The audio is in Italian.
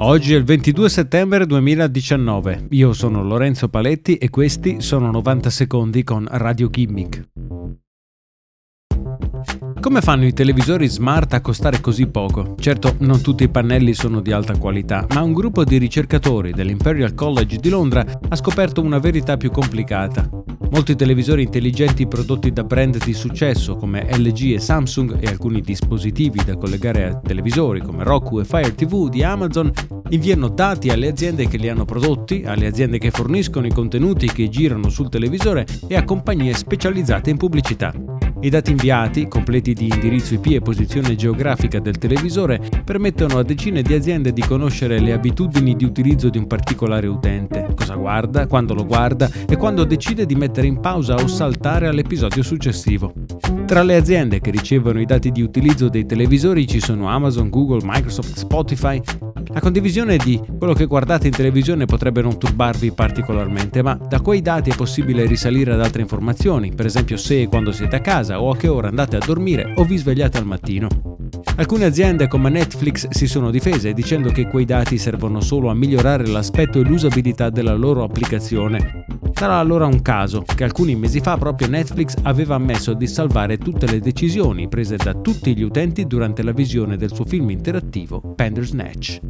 Oggi è il 22 settembre 2019. Io sono Lorenzo Paletti e questi sono 90 secondi con Radio Gimmick. Come fanno i televisori smart a costare così poco? Certo, non tutti i pannelli sono di alta qualità, ma un gruppo di ricercatori dell'Imperial College di Londra ha scoperto una verità più complicata. Molti televisori intelligenti prodotti da brand di successo come LG e Samsung e alcuni dispositivi da collegare a televisori come Roku e Fire TV di Amazon inviano dati alle aziende che li hanno prodotti, alle aziende che forniscono i contenuti che girano sul televisore e a compagnie specializzate in pubblicità. I dati inviati, completi di indirizzo IP e posizione geografica del televisore, permettono a decine di aziende di conoscere le abitudini di utilizzo di un particolare utente, cosa guarda, quando lo guarda e quando decide di mettere in pausa o saltare all'episodio successivo. Tra le aziende che ricevono i dati di utilizzo dei televisori ci sono Amazon, Google, Microsoft, Spotify. La condivisione di quello che guardate in televisione potrebbe non turbarvi particolarmente, ma da quei dati è possibile risalire ad altre informazioni, per esempio se e quando siete a casa o a che ora andate a dormire o vi svegliate al mattino. Alcune aziende come Netflix si sono difese dicendo che quei dati servono solo a migliorare l'aspetto e l'usabilità della loro applicazione. Sarà allora un caso che alcuni mesi fa proprio Netflix aveva ammesso di salvare tutte le decisioni prese da tutti gli utenti durante la visione del suo film interattivo Bandersnatch.